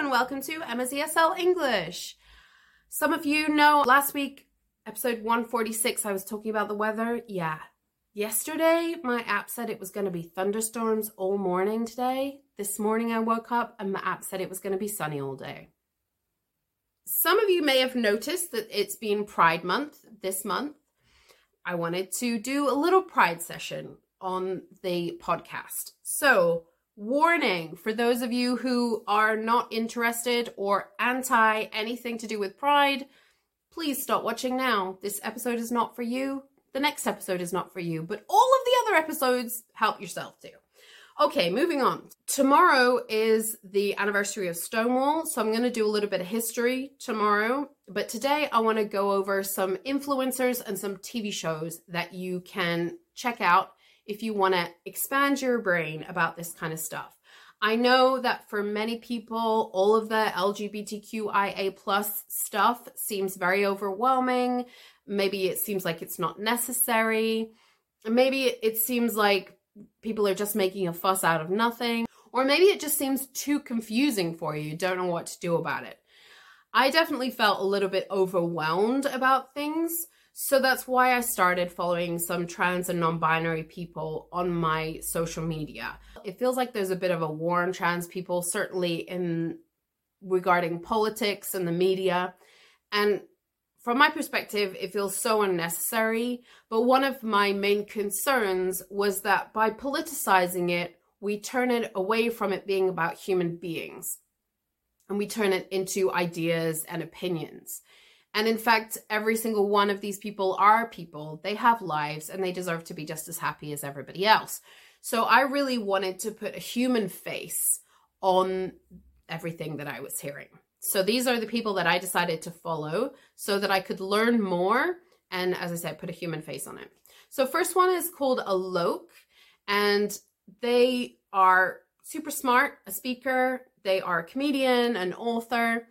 and welcome to Emma's ESL English. Some of you know last week, episode 146, I was talking about the weather. Yeah. Yesterday, my app said it was going to be thunderstorms all morning today. This morning, I woke up and my app said it was going to be sunny all day. Some of you may have noticed that it's been Pride Month this month. I wanted to do a little Pride session on the podcast. So, warning for those of you who are not interested or anti anything to do with Pride, please stop watching now. This episode is not for you. The next episode is not for you, but all of the other episodes, help yourself to. Okay, moving on. Tomorrow is the anniversary of Stonewall, so I'm going to do a little bit of history tomorrow. But today I want to go over some influencers and some TV shows that you can check out if you want to expand your brain about this kind of stuff. I know that for many people, all of the LGBTQIA plus stuff seems very overwhelming. Maybe it seems like it's not necessary. Maybe it seems like people are just making a fuss out of nothing. Or maybe it just seems too confusing for you. You don't know what to do about it. I definitely felt a little bit overwhelmed about things. So that's why I started following some trans and non binary people on my social media. It feels like there's a bit of a war on trans people, certainly in regarding politics and the media. And from my perspective, it feels so unnecessary. But one of my main concerns was that by politicizing it, we turn it away from it being about human beings and we turn it into ideas and opinions. And in fact, every single one of these people are people. They have lives and they deserve to be just as happy as everybody else. So I really wanted to put a human face on everything that I was hearing. So these are the people that I decided to follow so that I could learn more and, as I said, put a human face on it. So, first one is called Alok, and they are super smart, a speaker, they are a comedian, an author,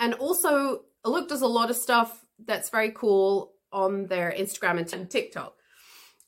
and also Alok does a lot of stuff that's very cool on their Instagram and TikTok.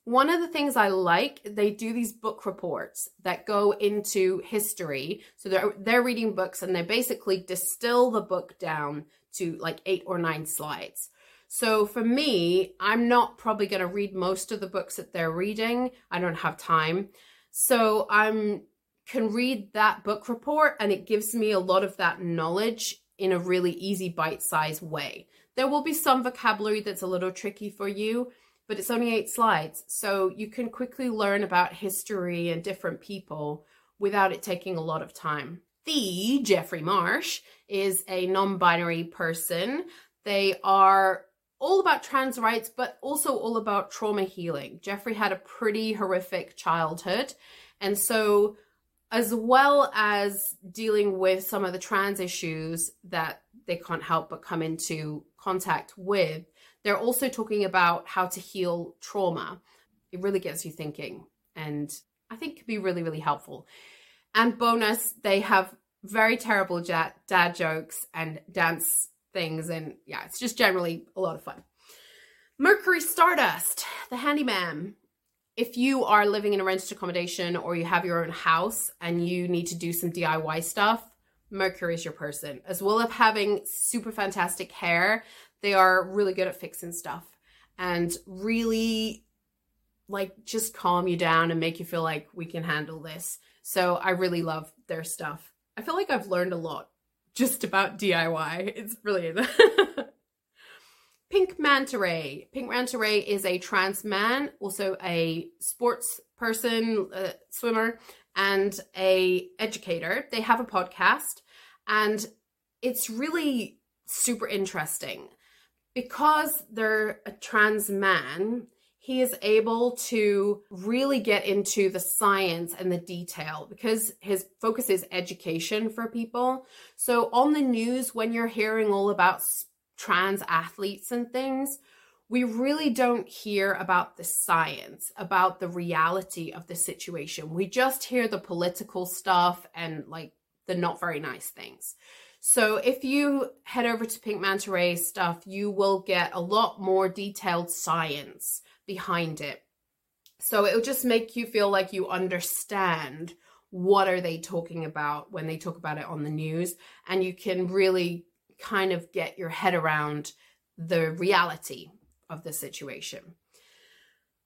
One of the things I like, they do these book reports that go into history. So they're they're reading books and they basically distill the book down to like 8 or 9 slides. So for me, I'm not probably going to read most of the books that they're reading. I don't have time. So I'm can read that book report and it gives me a lot of that knowledge in a really easy bite-sized way. There will be some vocabulary that's a little tricky for you, but it's only eight slides. So you can quickly learn about history and different people without it taking a lot of time. The Jeffrey Marsh is a non binary person. They are all about trans rights, but also all about trauma healing. Jeffrey had a pretty horrific childhood. And so, as well as dealing with some of the trans issues that they can't help but come into contact with, they're also talking about how to heal trauma. It really gets you thinking and I think could be really, really helpful. And bonus, they have very terrible dad, dad jokes and dance things. And yeah, it's just generally a lot of fun. Mercury Stardust, the handyman. If you are living in a rented accommodation or you have your own house and you need to do some DIY stuff, Mercury is your person. As well as having super fantastic hair, they are really good at fixing stuff and really like just calm you down and make you feel like we can handle this. So I really love their stuff. I feel like I've learned a lot just about DIY. It's brilliant. Pink Manta Ray. Pink Manta Ray is a trans man, also a sports person, swimmer, and a educator. They have a podcast, and it's really super interesting because they're a trans man, he is able to really get into the science and the detail because his focus is education for people. So on the news, when you're hearing all about trans athletes and things, we really don't hear about the science, about the reality of the situation. We just hear the political stuff and like the not very nice things. So if you head over to Pink Manta Ray stuff, you will get a lot more detailed science behind it. So it'll just make you feel like you understand what are they talking about when they talk about it on the news and you can really kind of get your head around the reality of the situation.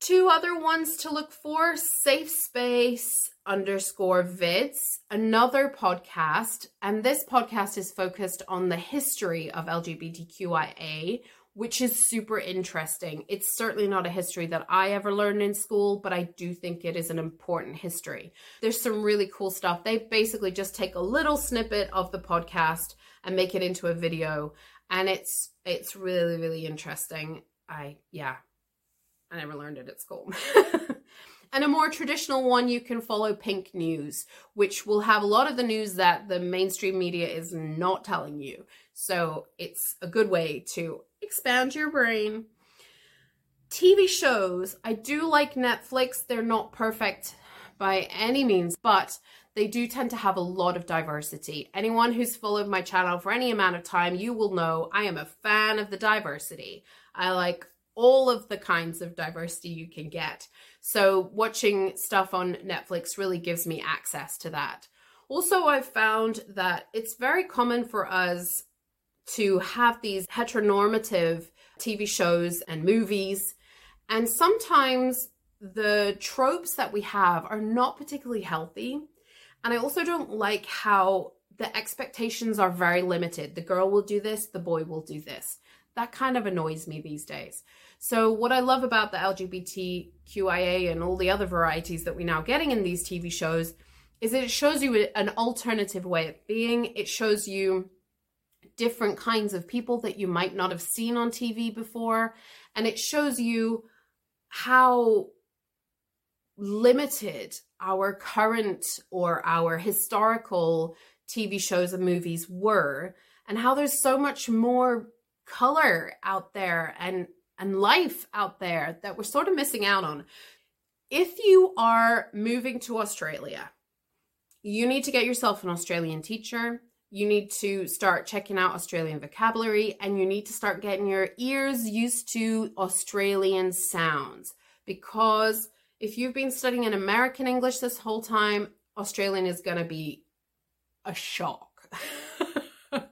Two other ones to look for safe space underscore vids, another podcast. And this podcast is focused on the history of LGBTQIA, which is super interesting. It's certainly not a history that I ever learned in school, but I do think it is an important history. There's some really cool stuff. They basically just take a little snippet of the podcast and make it into a video, and it's it's really really interesting. I yeah, I never learned it at school. and a more traditional one, you can follow Pink News, which will have a lot of the news that the mainstream media is not telling you. So it's a good way to expand your brain. TV shows, I do like Netflix. They're not perfect by any means, but they do tend to have a lot of diversity. Anyone who's followed my channel for any amount of time, you will know I am a fan of the diversity. I like all of the kinds of diversity you can get. So watching stuff on Netflix really gives me access to that. Also, I've found that it's very common for us to have these heteronormative TV shows and movies. And sometimes the tropes that we have are not particularly healthy. And I also don't like how the expectations are very limited. The girl will do this, the boy will do this. That kind of annoys me these days. So, what I love about the LGBTQIA and all the other varieties that we're now getting in these TV shows is that it shows you an alternative way of being. It shows you different kinds of people that you might not have seen on TV before. And it shows you how limited our current or our historical TV shows and movies were, and how there's so much more color out there and and life out there that we're sort of missing out on. If you are moving to Australia, you need to get yourself an Australian teacher you need to start checking out Australian vocabulary and you need to start getting your ears used to Australian sounds because if you've been studying in American English this whole time, Australian is going to be a shock.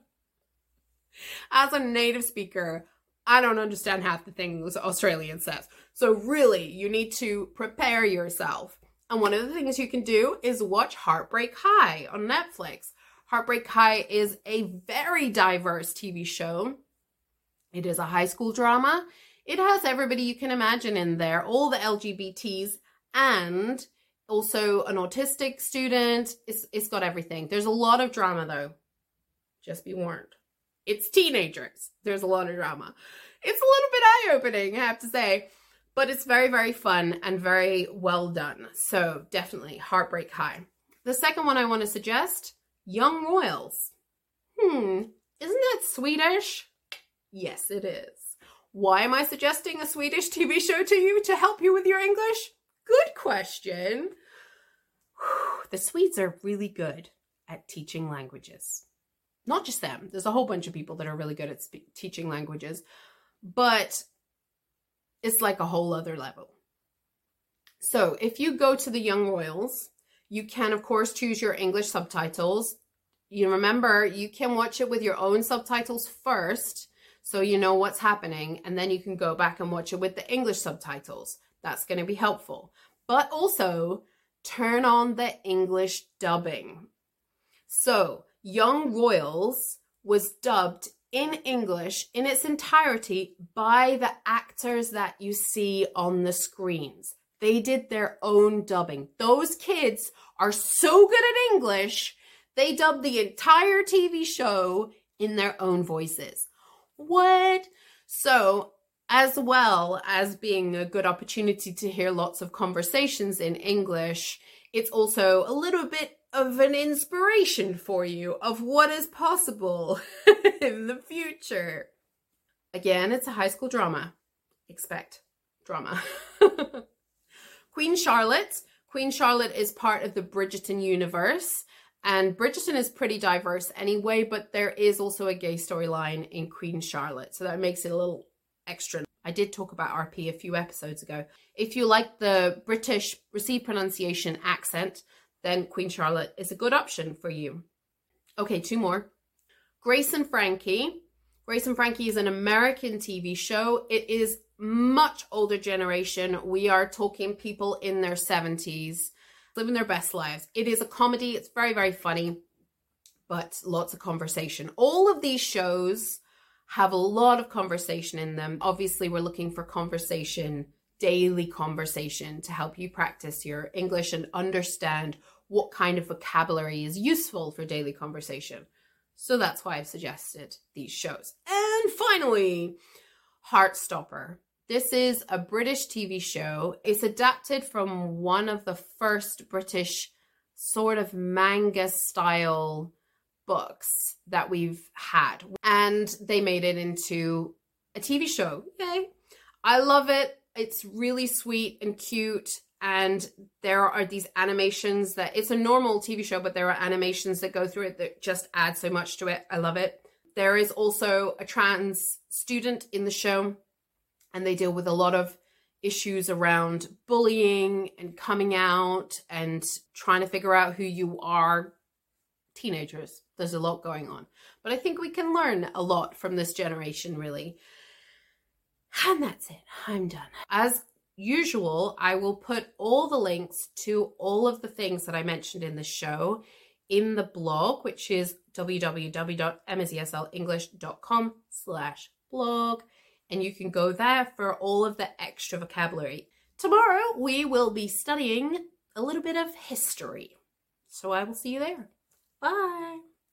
As a native speaker, I don't understand half the things Australian says. So, really, you need to prepare yourself. And one of the things you can do is watch Heartbreak High on Netflix. Heartbreak High is a very diverse TV show. It is a high school drama. It has everybody you can imagine in there, all the LGBTs, and also an autistic student. It's, it's got everything. There's a lot of drama though. Just be warned. It's teenagers. There's a lot of drama. It's a little bit eye opening, I have to say, but it's very, very fun and very well done. So definitely Heartbreak High. The second one I want to suggest Young Royals. Hmm, isn't that Swedish? Yes, it is. Why am I suggesting a Swedish TV show to you to help you with your English? Good question. The Swedes are really good at teaching languages. Not just them, there's a whole bunch of people that are really good at spe- teaching languages, but it's like a whole other level. So if you go to the Young Royals, you can, of course, choose your English subtitles. You remember, you can watch it with your own subtitles first so you know what's happening, and then you can go back and watch it with the English subtitles. That's going to be helpful. But also, turn on the English dubbing. So, Young Royals was dubbed in English in its entirety by the actors that you see on the screens. They did their own dubbing. Those kids are so good at English, they dubbed the entire TV show in their own voices. What? So, as well as being a good opportunity to hear lots of conversations in English, it's also a little bit of an inspiration for you of what is possible in the future. Again, it's a high school drama. Expect drama. Queen Charlotte. Queen Charlotte is part of the Bridgerton universe. And Bridgerton is pretty diverse anyway, but there is also a gay storyline in Queen Charlotte. So that makes it a little extra. I did talk about RP a few episodes ago. If you like the British received pronunciation accent, then Queen Charlotte is a good option for you. Okay, two more. Grace and Frankie. Grace and Frankie is an American TV show. It is much older generation. We are talking people in their 70s, living their best lives. It is a comedy. It's very, very funny, but lots of conversation. All of these shows have a lot of conversation in them. Obviously, we're looking for conversation, daily conversation to help you practice your English and understand what kind of vocabulary is useful for daily conversation. So that's why I've suggested these shows. And finally, Heartstopper. This is a British TV show. It's adapted from one of the first British sort of manga style books that we've had. And they made it into a TV show. Yay. I love it. It's really sweet and cute. And there are these animations that it's a normal TV show, but there are animations that go through it that just add so much to it. I love it. There is also a trans student in the show and they deal with a lot of issues around bullying and coming out and trying to figure out who you are. Teenagers, there's a lot going on. But I think we can learn a lot from this generation, really. And that's it. I'm done. As usual, I will put all the links to all of the things that I mentioned in the show in the blog, which is www.emmaseslenglish.com slash blog and you can go there for all of the extra vocabulary. Tomorrow we will be studying a little bit of history. So I will see you there. Bye.